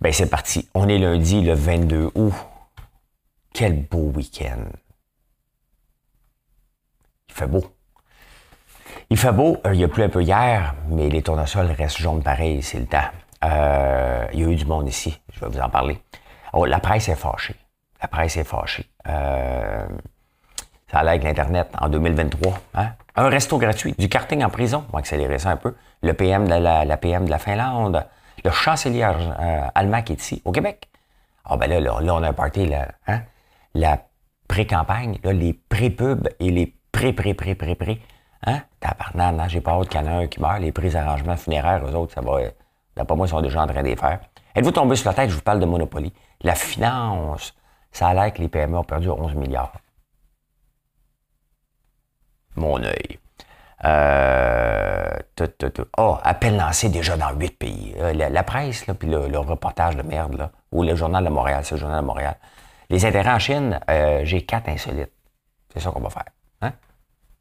Ben, c'est parti. On est lundi, le 22 août. Quel beau week-end. Il fait beau. Il fait beau. Euh, il a plu un peu hier, mais les tournesols restent jaunes pareil, c'est le temps. Euh, il y a eu du monde ici. Je vais vous en parler. Oh, la presse est fâchée. La presse est fâchée. Euh, ça a l'air que l'Internet en 2023. Hein? Un resto gratuit, du karting en prison. On va accélérer ça un peu. Le la, PM de la Finlande. Le chancelier euh, allemand qui est ici, au Québec. Ah ben là, là, on a un hein? La pré-campagne, les pré-pubs et les pré-pré-pré-pré-pré. Hein? Tabarnak, hein? j'ai pas hâte qu'il y en a un qui meurt. Les pré-arrangements funéraires, eux autres, ça va... D'après moi, ils sont déjà en train de les faire. Êtes-vous tombé sur la tête? Je vous parle de Monopoly. La finance, ça a l'air que les PME ont perdu 11 milliards. Mon œil. Euh, oh, appel lancé déjà dans huit pays. Euh, la, presse, là, puis le, reportage de merde, là, ou le journal de Montréal, c'est le journal de Montréal. Les intérêts en Chine, euh, j'ai quatre insolites. C'est ça qu'on va faire. Hein?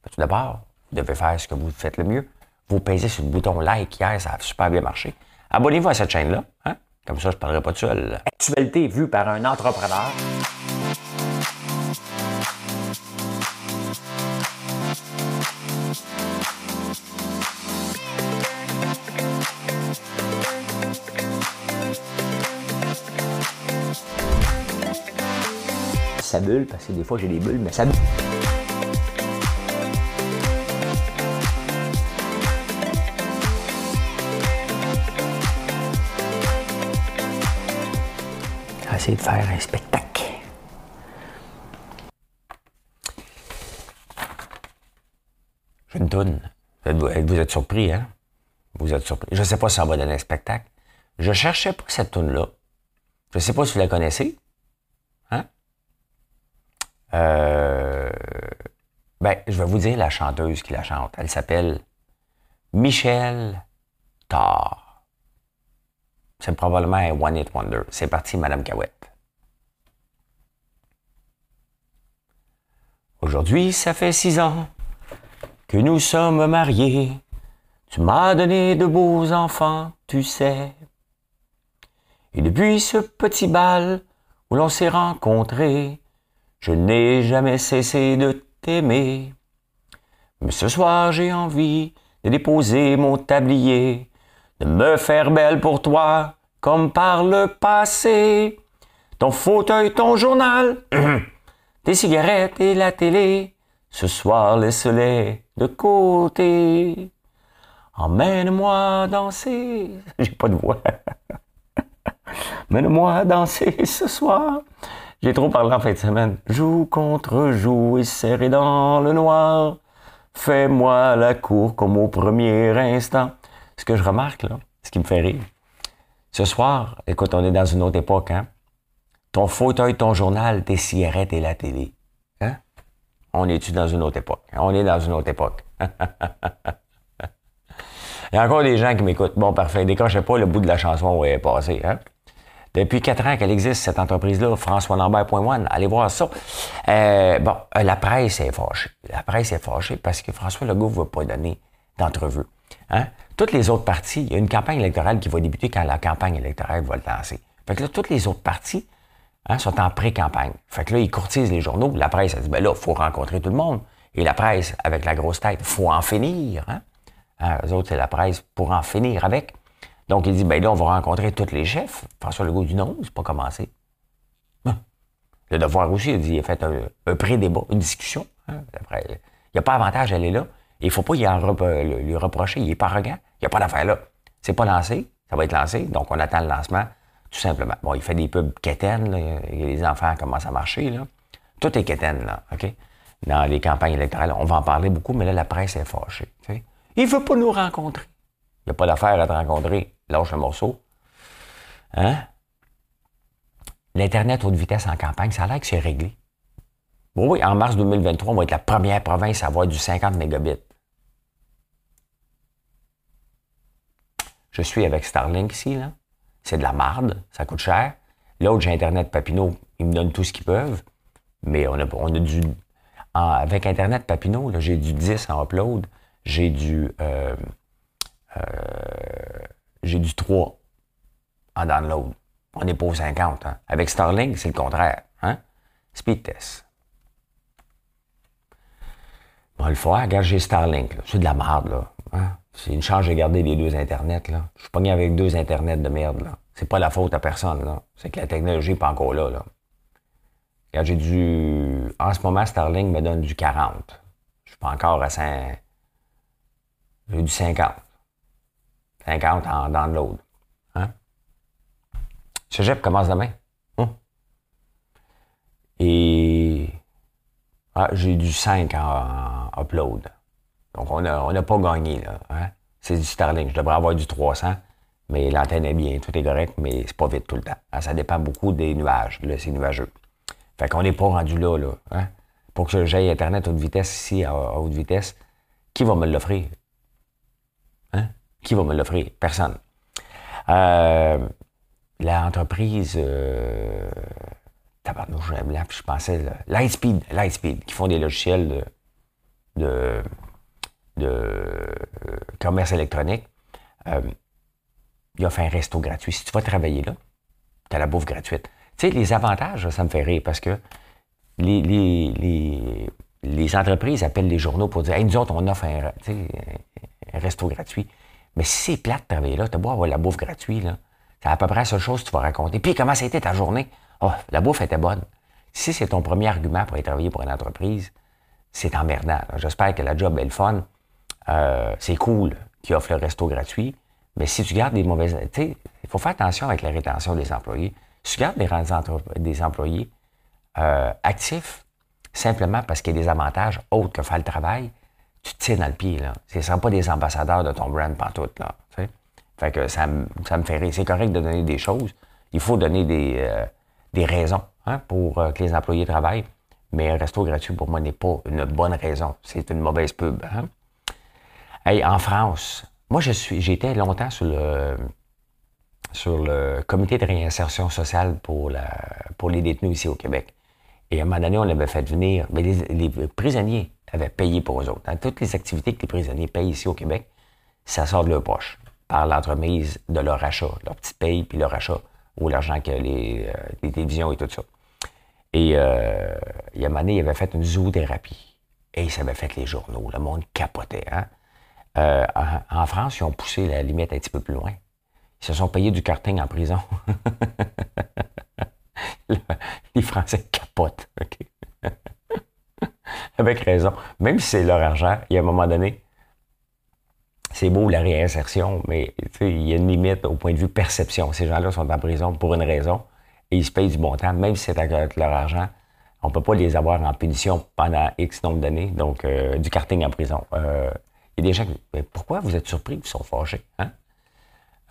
Tout d'abord, vous devez faire ce que vous faites le mieux. Vous pèsez sur le bouton like hier, ça a super bien marché. Abonnez-vous à cette chaîne-là. Hein? Comme ça, je ne parlerai pas de seul. Actualité vue par un entrepreneur. Bulle, parce que des fois j'ai des bulles, mais ça bulle. de faire un spectacle. Je une toune. Vous êtes surpris, hein? Vous êtes surpris. Je ne sais pas si ça va donner un spectacle. Je cherchais pas cette toune-là. Je ne sais pas si vous la connaissez. Euh... Ben, je vais vous dire la chanteuse qui la chante. Elle s'appelle Michelle Tarr. C'est probablement un One Hit Wonder. C'est parti, Madame Cahouette. Aujourd'hui, ça fait six ans que nous sommes mariés. Tu m'as donné de beaux enfants, tu sais. Et depuis ce petit bal où l'on s'est rencontrés, je n'ai jamais cessé de t'aimer. Mais ce soir, j'ai envie de déposer mon tablier, de me faire belle pour toi, comme par le passé. Ton fauteuil, ton journal, Des cigarettes et la télé, ce soir laisse-les de côté. Emmène-moi danser. J'ai pas de voix. Emmène-moi danser ce soir. J'ai trop parlé en fin de semaine. Joue contre joue et serré dans le noir. Fais-moi la cour comme au premier instant. Ce que je remarque, là, ce qui me fait rire. Ce soir, écoute, on est dans une autre époque, hein? ton fauteuil, ton journal, tes cigarettes et la télé. Hein? On est-tu dans une autre époque? On est dans une autre époque. Il y a encore des gens qui m'écoutent. Bon, parfait. Décrochez pas, le bout de la chanson est passé. Hein? Depuis quatre ans qu'elle existe, cette entreprise-là, François Lambert.one, allez voir ça. Euh, bon, euh, la presse est fâchée. La presse est fâchée parce que François Legault ne va pas donner d'entrevue. Hein? Toutes les autres parties, il y a une campagne électorale qui va débuter quand la campagne électorale va le lancer. Fait que là, toutes les autres parties hein, sont en pré-campagne. Fait que là, ils courtisent les journaux. La presse, elle dit, ben là, il faut rencontrer tout le monde. Et la presse, avec la grosse tête, faut en finir. Hein? hein eux autres, c'est la presse pour en finir avec. Donc, il dit, ben là, on va rencontrer tous les chefs. François Legault dit non, c'est pas commencé. Hein? Le devoir aussi, il dit, il a fait un, pré-débat, une discussion. Hein? il n'y a pas avantage, elle est là. Il ne faut pas lui reprocher, il n'est pas arrogant. Il n'y a pas d'affaire là. C'est pas lancé, ça va être lancé, donc on attend le lancement. Tout simplement. Bon, il fait des pubs quétaines, les enfants commencent à marcher, là. Tout est quétaine, là, OK? Dans les campagnes électorales, on va en parler beaucoup, mais là, la presse est fâchée. Il ne veut pas nous rencontrer. Il n'y a pas d'affaire à te rencontrer. Lâche le morceau. Hein? L'Internet haute vitesse en campagne, ça a l'air que c'est réglé. Bon, oui, en mars 2023, on va être la première province à avoir du 50 mégabits. Je suis avec Starlink ici, là c'est de la marde, ça coûte cher. L'autre, j'ai Internet Papineau, ils me donnent tout ce qu'ils peuvent. Mais on a, on a du. avec Internet Papineau, j'ai du 10 en upload, j'ai du. Euh, j'ai du 3 en download. On n'est pas aux 50. Hein. Avec Starlink, c'est le contraire. Hein? Speed test. Bon, le faire, regarde, j'ai Starlink. C'est de la merde, là. Hein? C'est une chance de garder les deux Internets, là. Je suis pogné avec deux Internets de merde, là. C'est pas la faute à personne, là. C'est que la technologie n'est pas encore là, là. Regarde, j'ai du... En ce moment, Starlink me donne du 40. Je suis pas encore à 5... J'ai du 50. 50 en download. Hein? Cégep commence demain. Hein? Et ah, j'ai du 5 en, upload. Donc, on n'a pas gagné. Là, hein? C'est du Starlink. Je devrais avoir du 300, mais l'antenne est bien, tout est correct, mais c'est pas vite tout le temps. Ah, ça dépend beaucoup des nuages. Là, c'est nuageux. Fait qu'on n'est pas rendu là. là hein? Pour que j'aille Internet haute vitesse ici, à haute vitesse, qui va me l'offrir? Hein? Qui va me l'offrir? Personne. Euh, l'entreprise, euh, je pensais, Lightspeed, Lightspeed, qui font des logiciels de, euh, commerce électronique, euh, il fait un resto gratuit. Si tu vas travailler là, tu as la bouffe gratuite. Tu sais, les avantages, ça me fait rire parce que les, entreprises appellent les journaux pour dire hey, nous autres, on offre un resto gratuit. Mais si c'est plate de travailler là, tu beau avoir la bouffe gratuite. C'est à peu près la seule chose que tu vas raconter. Puis comment ça a été ta journée? Oh, la bouffe était bonne. Si c'est ton premier argument pour aller travailler pour une entreprise, c'est emmerdant. J'espère que la job est le fun. Euh, c'est cool qu'ils offrent le resto gratuit. Mais si tu gardes des mauvaises. Tu sais, il faut faire attention avec la rétention des employés. Si tu gardes des, des employés euh, actifs, simplement parce qu'il y a des avantages autres que faire le travail, tu te tires dans le pied. Là. Ce ne sont pas des ambassadeurs de ton brand pantoute. Là, fait que ça, ça me fait rire. C'est correct de donner des choses. Il faut donner des, euh, des raisons hein, pour euh, que les employés travaillent. Mais un resto gratuit, pour moi, n'est pas une bonne raison. C'est une mauvaise pub. Hein. Hey, en France, moi, je suis, j'étais longtemps sur le, sur le comité de réinsertion sociale pour, la, pour les détenus ici au Québec. Et à un moment donné, on avait fait venir, mais les, prisonniers avaient payé pour eux autres. Dans toutes les activités que les prisonniers payent ici au Québec, ça sort de leur poche par l'entremise de leur achat, leur petite paye puis leur achat, ou l'argent que les, euh, les, télévisions et tout ça. Et euh, il y a un moment donné, il avait fait une zoothérapie. Et ça avait fait les journaux. Le monde capotait. Hein? Euh, en, France, ils ont poussé la limite un petit peu plus loin. Ils se sont payés du karting en prison. les Français capotent. Avec raison. Même si c'est leur argent, il y a un moment donné, c'est beau la réinsertion, mais il y a une limite au point de vue perception. Ces gens-là sont en prison pour une raison et ils se payent du bon temps, même si c'est avec leur argent. On ne peut pas les avoir en punition pendant X nombre d'années, donc euh, du karting en prison. Euh, il y a des gens qui mais pourquoi vous êtes surpris, qu'ils sont fâchés? Hein?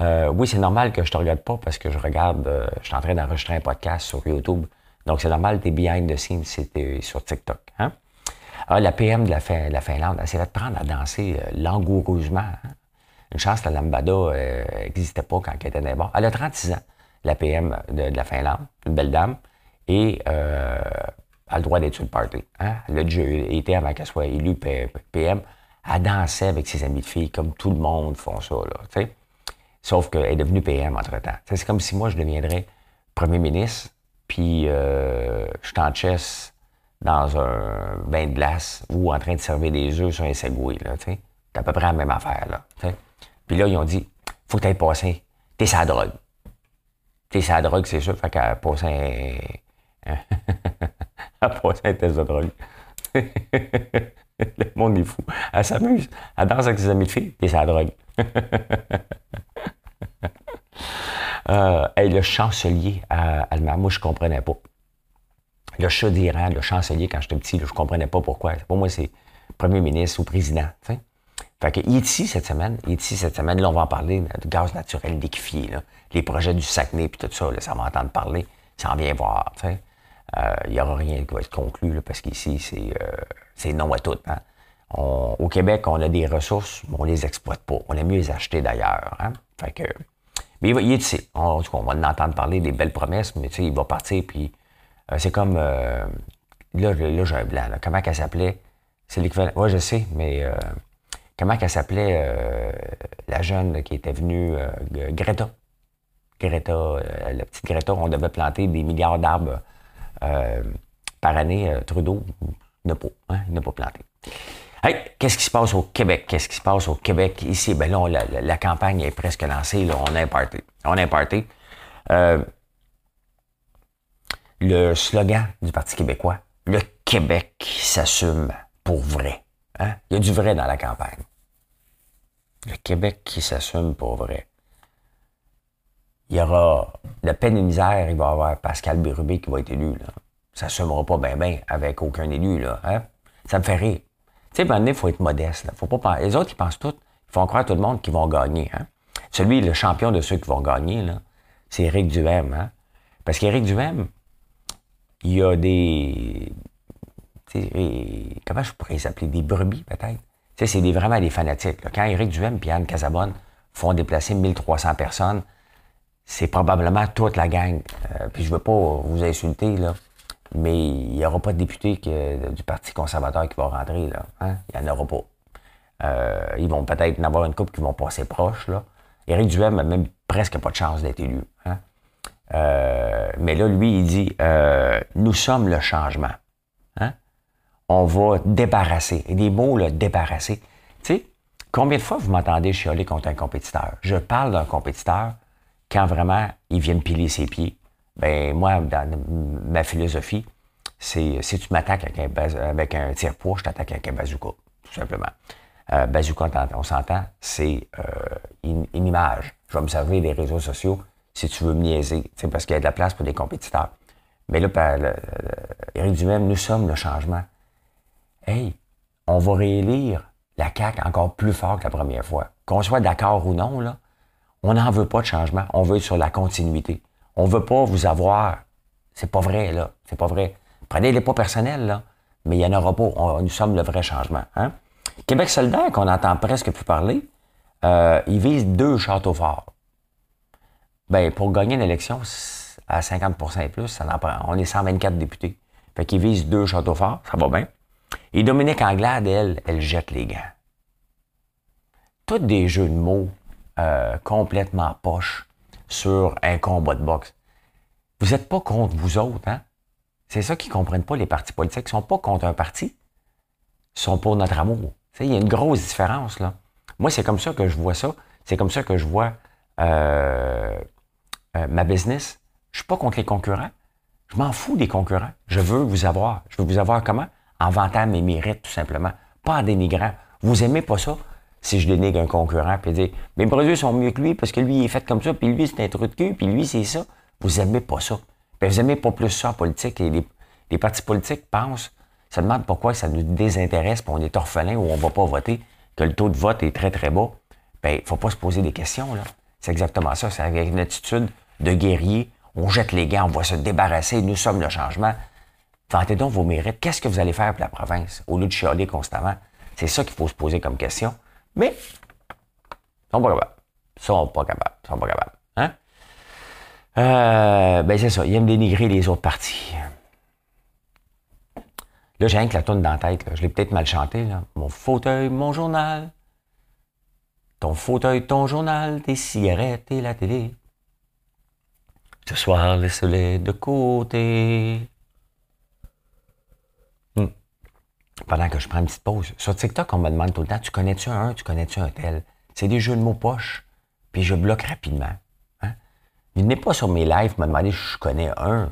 Euh, oui, c'est normal que je te regarde pas parce que je regarde, je suis en train d'enregistrer un podcast sur YouTube. Donc c'est normal, tes behind the scenes, c'était sur TikTok. Hein? Ah, la PM de la, la Finlande, elle s'est fait prendre à danser euh, langoureusement. Hein? Une chance, la lambada n'existait euh, pas quand elle était d'abord. Elle a 36 ans, la PM de, la Finlande, une belle dame, et euh, a le droit d'être sur le party. Hein? Elle a déjà été, avant qu'elle soit élue PM, elle dansait avec ses amis de filles, comme tout le monde font ça. Là, Sauf qu'elle est devenue PM entre-temps. C'est comme si moi, je deviendrais premier ministre, puis euh, je suis en dans un bain de glace ou en train de servir des œufs sur un segway. C'est à peu près la même affaire. Là, Puis là, ils ont dit faut que tu ailles passer. T'es sa drogue. T'es sa drogue, c'est sûr. Fait qu'elle a passé un test de drogue. Le monde est fou. Elle s'amuse. Elle danse avec ses amis de filles. T'es sa drogue. euh, le chancelier allemand, moi, je comprenais pas le chat d'Iran, le chancelier, quand j'étais petit, je ne comprenais pas pourquoi. Pour moi, c'est premier ministre ou président. Fait que, il est ici cette semaine. Il est ici cette semaine. Là, on va en parler de gaz naturel liquéfié. Les projets du Saguenay puis tout ça, ça va entendre parler. Ça en vient voir. Euh, il n'y aura rien qui va être conclu parce qu'ici, c'est euh, non à tout. Hein. au Québec, on a des ressources, mais on les exploite pas. On aime mieux les acheter d'ailleurs. Hein. Fait que, mais il, est ici. On, on va l'entendre parler des belles promesses, mais il va partir puis euh, c'est comme. Euh, là, là j'ai un blanc. Comment qu'elle s'appelait? C'est l'équivalent. Oui, je sais, mais. Euh, comment qu'elle s'appelait la jeune qui était venue Greta Greta, la petite Greta, on devait planter des milliards d'arbres par année. Trudeau n'a pas, hein, il n'a pas planté. Qu'est-ce qui se passe au Québec? Qu'est-ce qui se passe au Québec ici? Ben là, la, campagne est presque lancée. Là, on a imparté. On. Euh, le slogan du Parti québécois, le Québec s'assume pour vrai. Hein? Il y a du vrai dans la campagne. Le Québec qui s'assume pour vrai. Il y aura le peine et misère, il va y avoir Pascal Bérubé qui va être élu. Là. Ça s'assumera pas bien bien avec aucun élu. Là, hein? Ça me fait rire. Tu sais, il faut être modeste. Faut pas Les autres, ils pensent tout. Ils font croire à tout le monde qu'ils vont gagner. Hein? Celui, le champion de ceux qui vont gagner, c'est Éric Duhem. Hein? Parce qu'Éric Duhem, il y a des. Comment je pourrais les appeler? Des brebis, peut-être. Tu sais, c'est vraiment des fanatiques. Quand Éric Duhem et Anne Casabonne font déplacer 1300 personnes, c'est probablement toute la gang. Euh, puis je veux pas vous insulter, là, mais il n'y aura pas de député du Parti conservateur qui va rentrer. Hein? Il n'y en aura pas. Euh, ils vont peut-être en avoir une couple qui vont passer proche. Là. Éric Duhem n'a même presque pas de chance d'être élu. Hein? Euh, mais là, lui, il dit euh, Nous sommes le changement. Hein? On va débarrasser. Et des mots, là, débarrasser. Tu sais, combien de fois vous m'entendez chialer contre un compétiteur? Je parle d'un compétiteur quand vraiment il vient me piler ses pieds. Ben moi, dans ma philosophie, c'est si tu m'attaques avec un, tire-poids, je t'attaque avec un bazooka, tout simplement. Euh, bazooka, on s'entend, c'est euh, une, image. Je vais me servir des réseaux sociaux si tu veux me niaiser, parce qu'il y a de la place pour des compétiteurs. Mais là, le, Éric Duhem, nous sommes le changement. Hey, on va réélire la CAQ encore plus fort que la première fois. Qu'on soit d'accord ou non, là, on n'en veut pas de changement. On veut être sur la continuité. On veut pas vous avoir. C'est pas vrai, là. C'est pas vrai. Prenez-les pas personnels, là. Mais il n'y en aura pas. nous sommes le vrai changement. Hein? Québec solidaire, qu'on entend presque plus parler, euh, il vise deux châteaux forts. Ben, pour gagner une élection à 50% et plus, ça en prend. On est 124 députés. Fait qu'il vise deux châteaux forts, ça va bien. Et Dominique Anglade, elle, elle jette les gants. Tous des jeux de mots euh, complètement poches sur un combat de boxe. Vous n'êtes pas contre vous autres, hein? C'est ça qu'ils ne comprennent pas, les partis politiques. Ils ne sont pas contre un parti. Ils sont pour notre amour. Il y a une grosse différence, là. Moi, c'est comme ça que je vois ça. C'est comme ça que je vois euh, euh, ma business. Je suis pas contre les concurrents. Je m'en fous des concurrents. Je veux vous avoir. Je veux vous avoir comment? En vantant mes mérites, tout simplement. Pas en dénigrant. Vous aimez pas ça? Si je dénigre un concurrent, puis dire, mes produits sont mieux que lui parce que lui, il est fait comme ça, puis lui, c'est un trou de cul, puis lui, c'est ça. Vous aimez pas ça. Vous aimez pas plus ça en politique. Les, partis politiques pensent, ça demande pourquoi ça nous désintéresse, puis on est orphelin ou on va pas voter, que le taux de vote est très, très bas. Bien, faut pas se poser des questions, là. C'est exactement ça. C'est avec une attitude de guerrier. On jette les gants, on va se débarrasser, nous sommes le changement. Vantez donc vos mérites. Qu'est-ce que vous allez faire pour la province? Au lieu de chialer constamment? C'est ça qu'il faut se poser comme question. Mais, ils sont pas capables. Ils sont pas capables. Ils sont pas capables. Hein? Euh, ben, c'est ça. Ils aiment dénigrer les autres partis. Là, j'ai rien que la tourne dans la tête. Je l'ai peut-être mal chanté. Là. Mon fauteuil, mon journal. Ton fauteuil, ton journal, tes cigarettes et la télé. Ce soir, laisse-les de côté. Pendant que je prends une petite pause. Sur TikTok, on me demande tout le temps, tu connais-tu un, tu connais-tu un tel? C'est des jeux de mots poches, puis je bloque rapidement. Hein? Venez pas sur mes lives me demander si je connais un.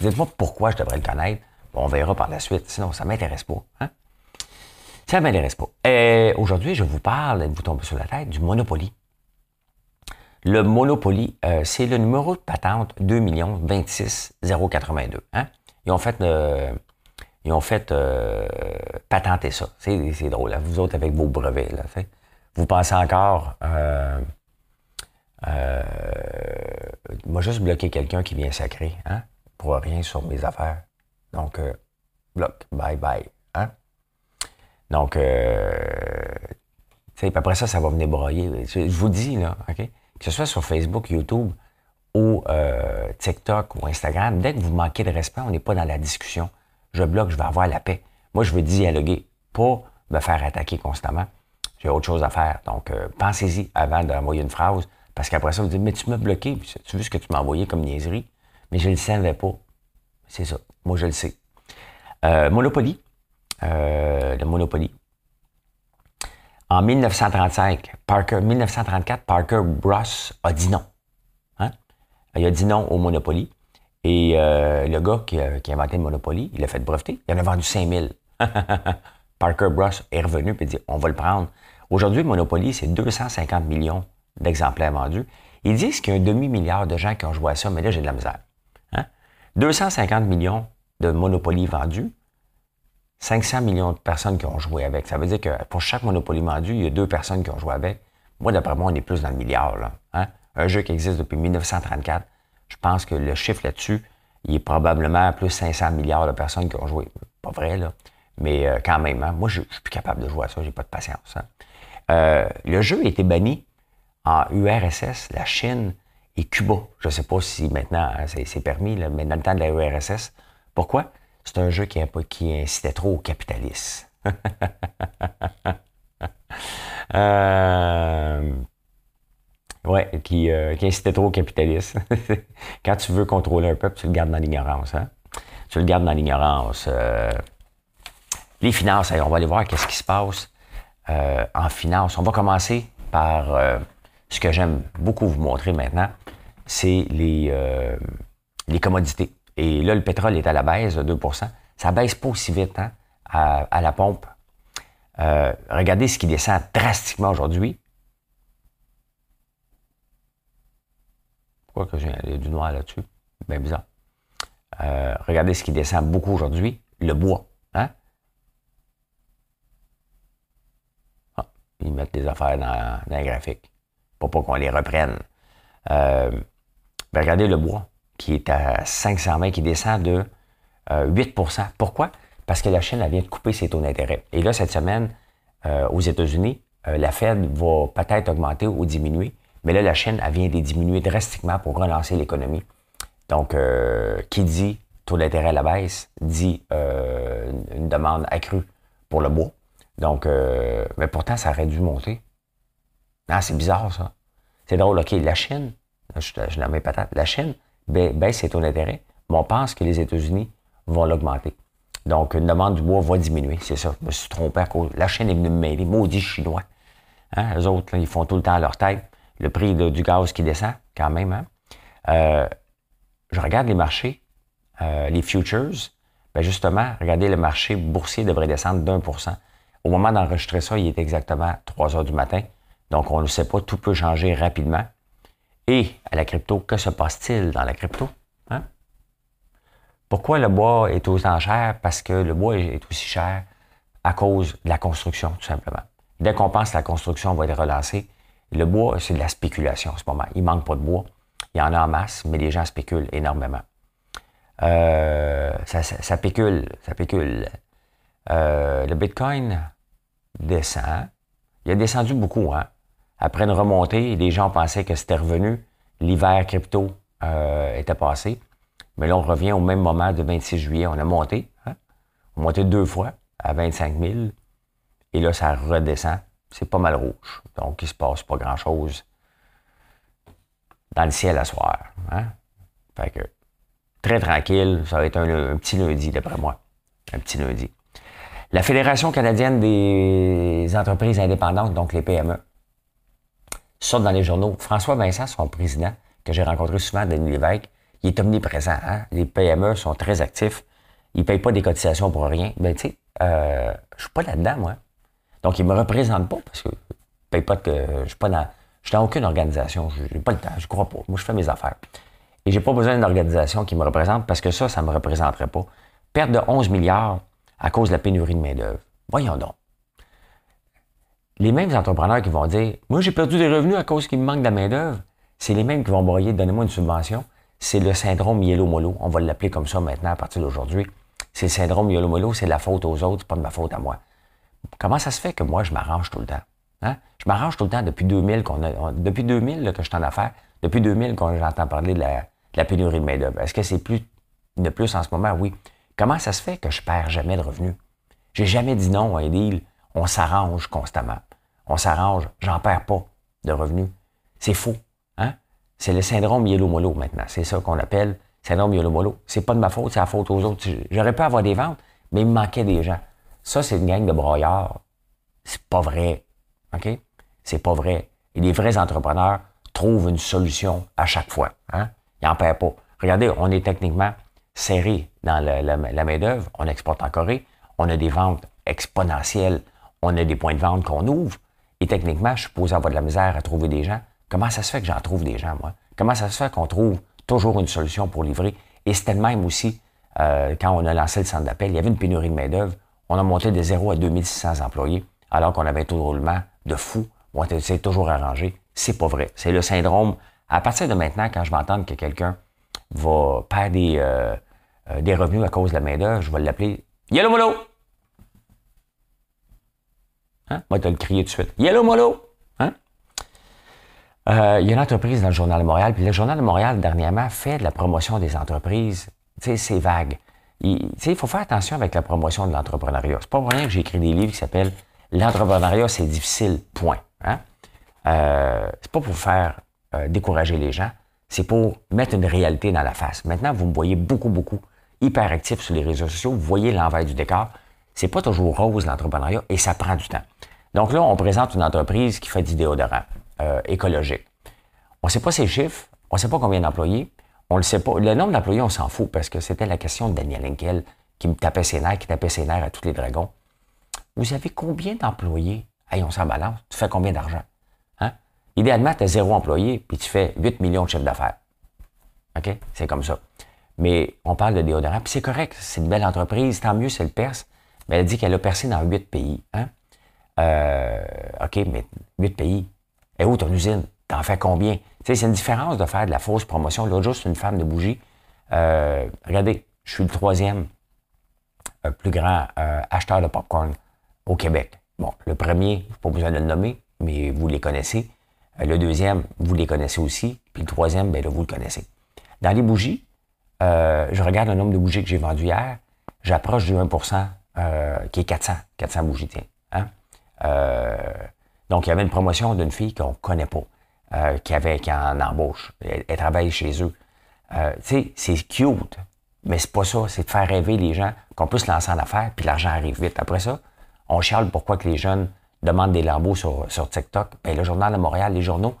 Dites-moi pourquoi je devrais le connaître. on verra par la suite. Sinon, ça m'intéresse pas. Hein? Ça m'intéresse pas. Euh, aujourd'hui, je vous parle, vous tombez sur la tête, du Monopoly. Le Monopoly, euh, c'est le numéro de patente 2 26 082. Hein? Ils ont fait le ils ont fait euh, patenter ça. C'est drôle. Là. Vous autres avec vos brevets. Là, vous pensez encore. Euh, euh, moi, juste bloquer quelqu'un qui vient sacrer, hein, pour rien sur mes affaires. Donc, bloc, bye bye. Hein? Donc, après ça, ça va venir broyer. Je, vous dis, là, OK? Que ce soit sur Facebook, YouTube ou TikTok ou Instagram, dès que vous manquez de respect, on n'est pas dans la discussion je bloque, je vais avoir la paix. Moi, je veux dialoguer, pas me faire attaquer constamment. J'ai autre chose à faire. Donc, euh, pensez-y avant d'envoyer une phrase. Parce qu'après ça, vous dites, mais tu m'as bloqué, tu veux ce que tu m'as envoyé comme niaiserie, mais je ne le savais pas. C'est ça. Moi, je le sais. Euh, Monopoly. Euh, le Monopoly. En 1935, Parker, 1934, Parker Bros a dit non. Hein? Il a dit non au Monopoly. Et euh, le gars qui a, inventé le Monopoly, il a fait breveter. Il en a vendu 5000. Parker Bros est revenu et dit on va le prendre. Aujourd'hui, Monopoly, c'est 250 millions d'exemplaires vendus. Ils disent qu'il y a un demi-milliard de gens qui ont joué à ça, mais là, j'ai de la misère. 250 hein? millions de Monopoly vendus, 500 millions de personnes qui ont joué avec. Ça veut dire que pour chaque Monopoly vendu, il y a deux personnes qui ont joué avec. Moi, d'après moi, on est plus dans le milliard. Hein? Un jeu qui existe depuis 1934, je pense que le chiffre là-dessus, il est probablement plus 500 milliards de personnes qui ont joué. Pas vrai, là. Mais euh, quand même, hein? moi, je ne suis plus capable de jouer à ça, j'ai pas de patience. Hein. Euh, le jeu a été banni en URSS, la Chine et Cuba. Je ne sais pas si maintenant hein, c'est permis, mais dans le temps de la URSS. Pourquoi? C'est un jeu qui, qui incitait trop au capitalisme. euh, qui, euh, qui, incitait trop au capitalisme. Quand tu veux contrôler un peuple, tu le gardes dans l'ignorance. Hein? Tu le gardes dans l'ignorance. Euh, les finances, on va aller voir qu'est-ce qui se passe euh, en finance. On va commencer par ce que j'aime beaucoup vous montrer maintenant, c'est les, les commodités. Et là, le pétrole est à la baisse de 2% Ça baisse pas aussi vite hein, à, la pompe. Regardez ce qui descend drastiquement aujourd'hui. Pourquoi que j'ai du noir là-dessus? Bien bizarre. Euh, regardez ce qui descend beaucoup aujourd'hui, le bois. Hein? Ah, ils mettent des affaires dans, dans les graphiques pour pas qu'on les reprenne. Euh, ben, regardez le bois qui est à 520, qui descend de 8% euh, Pourquoi? Parce que la Chine, vient de couper ses taux d'intérêt. Et là, cette semaine, euh, aux États-Unis, la Fed va peut-être augmenter ou diminuer, mais là, la Chine, elle vient de diminuer drastiquement pour relancer l'économie. Donc, qui dit taux d'intérêt à la baisse, dit une demande accrue pour le bois. Donc, mais pourtant, ça aurait dû monter. Ah, c'est bizarre, ça. C'est drôle, OK, la Chine, je, je la mets patate, la Chine, baisse ses taux d'intérêt, mais on pense que les États-Unis vont l'augmenter. Donc, une demande du bois va diminuer, c'est ça. Je me suis trompé à cause. La chaîne est venue me mêler, maudits Chinois. Hein? Eux autres, ils font tout le temps leur tête. Le prix du gaz qui descend, quand même. Hein? Euh, je regarde les marchés, euh, les futures. Ben justement, regardez, le marché boursier devrait descendre d'un pour cent. Au moment d'enregistrer ça, il est exactement 3 heures du matin. Donc, on ne sait pas, tout peut changer rapidement. Et à la crypto, que se passe-t-il dans la crypto? Hein? Pourquoi le bois est autant cher? Parce que le bois est aussi cher à cause de la construction, tout simplement. Dès qu'on pense que la construction va être relancée, le bois, c'est de la spéculation en ce moment. Il manque pas de bois. Il y en a en masse, mais les gens spéculent énormément. Euh, ça, ça, ça, pécule, ça pécule. Euh, le Bitcoin descend. Il a descendu beaucoup, hein? Après une remontée, les gens pensaient que c'était revenu. L'hiver crypto euh, était passé. Mais là, on revient au même moment de 26 juillet. On a monté. Hein? On a monté deux fois à 25 000. Et là, ça redescend. C'est pas mal rouge. Donc, il se passe pas grand-chose dans le ciel à soir. Hein? Fait que, très tranquille. Ça va être un, petit lundi, d'après moi. Un petit lundi. La Fédération canadienne des entreprises indépendantes, donc les PME, sortent dans les journaux. François Vincent, son président, que j'ai rencontré souvent, Denis Lévesque, il est omniprésent. Hein? Les PME sont très actifs. Ils ne payent pas des cotisations pour rien. Ben, tu sais, euh, je suis pas là-dedans, moi. Donc, ils me représentent pas parce que je pas de, je suis pas dans, je aucune organisation. Je n'ai pas le temps. Je crois pas. Moi, je fais mes affaires. Et j'ai pas besoin d'une organisation qui me représente parce que ça, ça me représenterait pas. Perte de 11 milliards à cause de la pénurie de main-d'œuvre. Voyons donc les mêmes entrepreneurs qui vont dire Moi, j'ai perdu des revenus à cause qu'il me manque de la main-d'œuvre, c'est les mêmes qui vont broyer Donnez-moi une subvention. C'est le syndrome Yellow-Molo. On va l'appeler comme ça maintenant à partir d'aujourd'hui. C'est le syndrome Yellow-Molo, c'est la faute aux autres, pas de ma faute à moi. Comment ça se fait que moi, je m'arrange tout le temps? Hein? Je m'arrange tout le temps depuis 2000 qu'on a, depuis 2000 que je suis en affaires, depuis 2000 qu'on j'entends parler de la, pénurie de main-d'œuvre. Est-ce que c'est plus de plus en ce moment? Oui. Comment ça se fait que je perds jamais de revenus? J'ai jamais dit non à un. On s'arrange constamment on s'arrange, j'en perds pas de revenus. C'est faux. C'est le syndrome Yellow-Molo maintenant. C'est ça qu'on appelle syndrome Yellow-Molo. C'est pas de ma faute, c'est la faute aux autres. J'aurais pu avoir des ventes, mais il me manquait des gens. Ça, c'est une gang de broyards. C'est pas vrai. OK? C'est pas vrai. Et les vrais entrepreneurs trouvent une solution à chaque fois. Hein? Ils n'en perdent pas. Regardez, on est techniquement serré dans la, main-d'œuvre. On exporte en Corée. On a des ventes exponentielles. On a des points de vente qu'on ouvre. Et techniquement, je suis posé avoir de la misère à trouver des gens. Comment ça se fait que j'en trouve des gens, moi? Comment ça se fait qu'on trouve toujours une solution pour livrer? Et c'était le même aussi euh, quand on a lancé le centre d'appel. Il y avait une pénurie de main-d'œuvre. On a monté de 0 à 2600 employés, alors qu'on avait un taux de roulement de fou. On était toujours arrangé. C'est pas vrai. C'est le syndrome. À partir de maintenant, quand je vais entendre que quelqu'un va perdre des, euh, euh, des revenus à cause de la main-d'œuvre, je vais l'appeler Yellow Molo! Hein? Moi, te le crier tout de suite. Yellow Molo! Hein? Euh, il y a une entreprise dans le Journal de Montréal, puis le Journal de Montréal, dernièrement, fait de la promotion des entreprises. Tu sais, c'est vague. Il, faut faire attention avec la promotion de l'entrepreneuriat. C'est pas pour rien que j'ai écrit des livres qui s'appellent L'entrepreneuriat, c'est difficile, point. Hein? Euh, c'est pas pour faire euh, décourager les gens, c'est pour mettre une réalité dans la face. Maintenant, vous me voyez beaucoup, beaucoup hyper actif sur les réseaux sociaux, vous voyez l'envers du décor. C'est pas toujours rose l'entrepreneuriat et ça prend du temps. Donc là, on présente une entreprise qui fait du déodorant euh, écologique. On ne sait pas ses chiffres, on ne sait pas combien d'employés, on le sait pas. Le nombre d'employés, on s'en fout parce que c'était la question de Daniel Henkel qui me tapait ses nerfs, qui tapait ses nerfs à tous les dragons. Vous avez combien d'employés? Hey, on s'en balance. Tu fais combien d'argent? Hein? Idéalement, tu as zéro employé, puis tu fais 8 millions de chiffre d'affaires. OK? C'est comme ça. Mais on parle de déodorant, puis c'est correct. C'est une belle entreprise. Tant mieux, c'est le perce. Mais elle dit qu'elle a percé dans 8 pays. Hein? Euh, OK, mais 8 pays. Et où ton usine? T'en fais combien? C'est une différence de faire de la fausse promotion. L'autre jour, c'est une femme de bougie. Euh, regardez, je suis le troisième euh, plus grand euh, acheteur de popcorn au Québec. Bon, le premier, pas besoin de le nommer, mais vous les connaissez. le deuxième, vous les connaissez aussi. Puis le troisième, ben là, vous le connaissez. Dans les bougies, je regarde le nombre de bougies que j'ai vendues hier. J'approche du 1% qui est 400. 400 bougies, tiens. Hein? donc, il y avait une promotion d'une fille qu'on ne connaît pas. Euh, qui, avait, qui en embauche. Elle, travaille chez eux. Euh, tu sais, c'est cute, mais c'est pas ça. C'est de faire rêver les gens qu'on peut se lancer en affaires, puis l'argent arrive vite. Après ça, on charle pourquoi que les jeunes demandent des lambeaux sur, sur TikTok. Bien, le Journal de Montréal, les journaux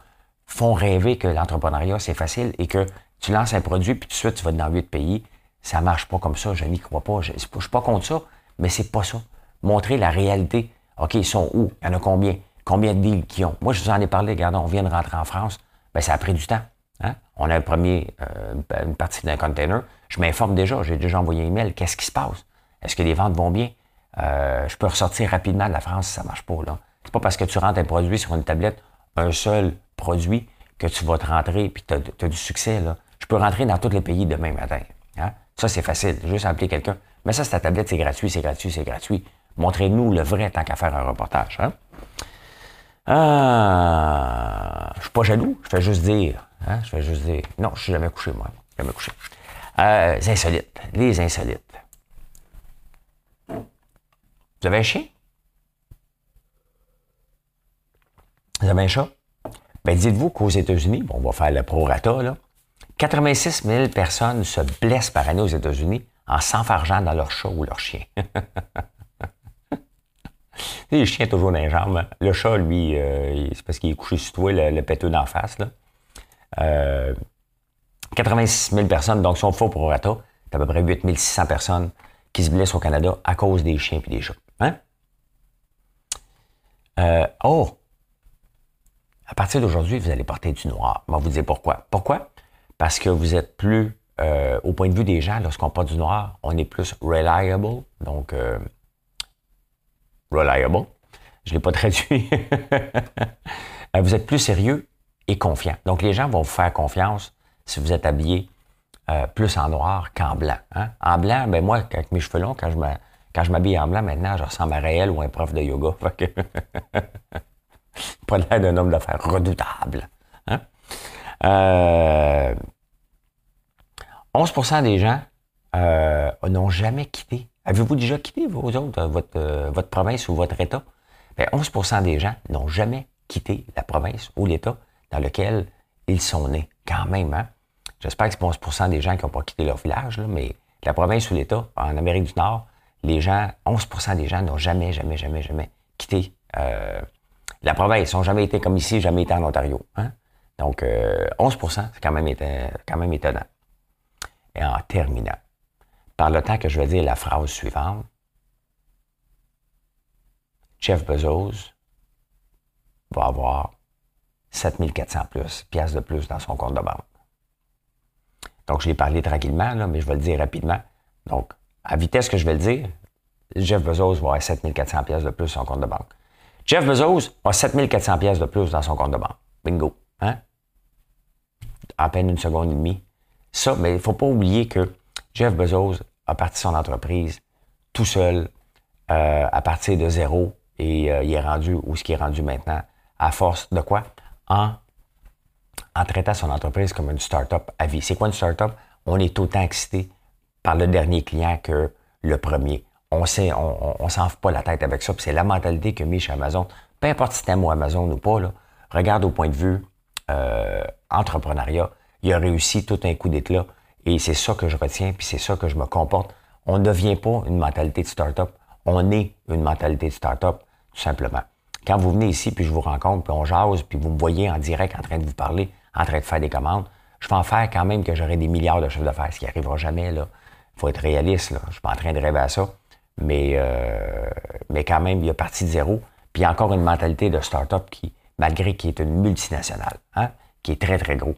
font rêver que l'entrepreneuriat, c'est facile et que tu lances un produit, puis tout de suite, tu vas dans huit pays. Ça marche pas comme ça, je n'y crois pas. Je ne suis pas contre ça, mais c'est pas ça. Montrer la réalité. OK, ils sont où? Il y en a combien? Combien de deals qu'ils ont? Moi, je vous en ai parlé, regardez, on vient de rentrer en France. Bien, ça a pris du temps. Hein? On a un premier, euh, une partie d'un container. Je m'informe déjà, j'ai déjà envoyé un email. Qu'est-ce qui se passe? Est-ce que les ventes vont bien? Euh, je peux ressortir rapidement de la France si ça ne marche pas. Là. C'est pas parce que tu rentres un produit sur une tablette, un seul produit, que tu vas te rentrer et que tu as, du succès. Là. Je peux rentrer dans tous les pays demain matin. Hein? Ça, c'est facile. Juste appeler quelqu'un. Mais ça, c'est ta tablette, c'est gratuit, c'est gratuit, c'est gratuit. Montrez-nous le vrai tant qu'à faire un reportage. Hein? Ah, je suis pas jaloux, je fais juste dire. Hein? Je fais juste dire. Non, je suis jamais couché, moi. Jamais couché. Euh, les insolites. Les insolites. Vous avez un chien? Vous avez un chat? Ben, dites-vous qu'aux États-Unis, bon, on va faire le prorata, là, 86 000 personnes se blessent par année aux États-Unis en s'enfargeant dans leur chat ou leur chien. Le chien toujours dans les jambes. Le chat, lui, euh, c'est parce qu'il est couché sur toi, le, le d'en face. Là. 86 euh, 000 personnes, donc son faux pour Rata, c'est à peu près 8 600 personnes qui se blessent au Canada à cause des chiens et des chats. Hein? Euh, oh! À partir d'aujourd'hui, vous allez porter du noir. On va vous dire pourquoi. Pourquoi? Parce que vous êtes plus, au point de vue des gens, lorsqu'on porte du noir, on est plus reliable, donc reliable. Je ne l'ai pas traduit. Euh, vous êtes plus sérieux et confiant. Donc, les gens vont vous faire confiance si vous êtes habillé euh, plus en noir qu'en blanc. Hein. En blanc, ben moi, avec mes cheveux longs, quand je m'habille en blanc, maintenant, je ressemble à Réel ou un prof de yoga. pas l'air d'un homme d'affaires redoutable. Hein? 11% euh, des gens n'ont jamais quitté Avez-vous déjà quitté, vous autres, votre, euh, votre province ou votre État? Bien, 11% des gens n'ont jamais quitté la province ou l'État dans lequel ils sont nés. Quand même, hein? J'espère que c'est 11% des gens qui n'ont pas quitté leur village, mais la province ou l'État, en Amérique du Nord, les gens, 11% des gens n'ont jamais, jamais, jamais, jamais quitté euh, la province. Ils n'ont jamais été comme ici, jamais été en Ontario. Hein? Donc, 11% euh, c'est quand même, quand même étonnant. Et en terminant, par le temps que je vais dire la phrase suivante, Jeff Bezos va avoir 7400 plus, pièces de plus dans son compte de banque. Donc, je l'ai parlé tranquillement, là, mais je vais le dire rapidement. Donc, à vitesse que je vais le dire, Jeff Bezos va avoir 7400 pièces de plus dans son compte de banque. Jeff Bezos a 7400 pièces de plus dans son compte de banque. Bingo. Hein? À peine une seconde et demie. Ça, mais il ne faut pas oublier que Jeff Bezos a parti son entreprise tout seul, euh, à partir de zéro, et euh, il est rendu où ce qui est rendu maintenant, à force de quoi? En, en traitant son entreprise comme une start-up à vie. C'est quoi une start-up? On est autant excité par le dernier client que le premier. On sait, on, on, s'en fout pas la tête avec ça. C'est la mentalité que mis chez Amazon. Peu importe si t'aimes Amazon ou pas, regarde au point de vue euh, entrepreneuriat. Il a réussi tout un coup d'éclat. Et c'est ça que je retiens, puis c'est ça que je me comporte. On ne devient pas une mentalité de start-up. On est une mentalité de start-up tout simplement. Quand vous venez ici, puis je vous rencontre, puis on jase, puis vous me voyez en direct en train de vous parler, en train de faire des commandes, je vais en faire quand même que j'aurai des milliards de chiffres d'affaires, ce qui n'arrivera jamais. Il faut être réaliste. Là. Je suis pas en train de rêver à ça. Mais, euh, mais quand même, il y a parti de zéro. Puis encore une mentalité de start-up qui, malgré qu'il est une multinationale, hein, qui est très, très gros.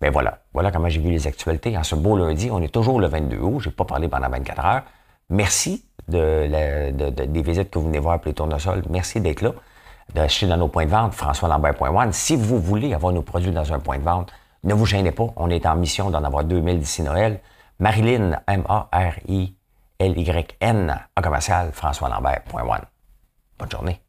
Ben voilà, voilà comment j'ai vu les actualités. En ce beau lundi, on est toujours le 22 août. Je n'ai pas parlé pendant 24 heures. Merci de, des visites que vous venez voir pour les tournesols. Merci d'être là, d'acheter dans nos points de vente, françoislambert.one. Si vous voulez avoir nos produits dans un point de vente, ne vous gênez pas. On est en mission d'en avoir 2000 d'ici Noël. Marilyn, M-A-R-I-L-Y-N, en commercial, françoislambert.one. Bonne journée.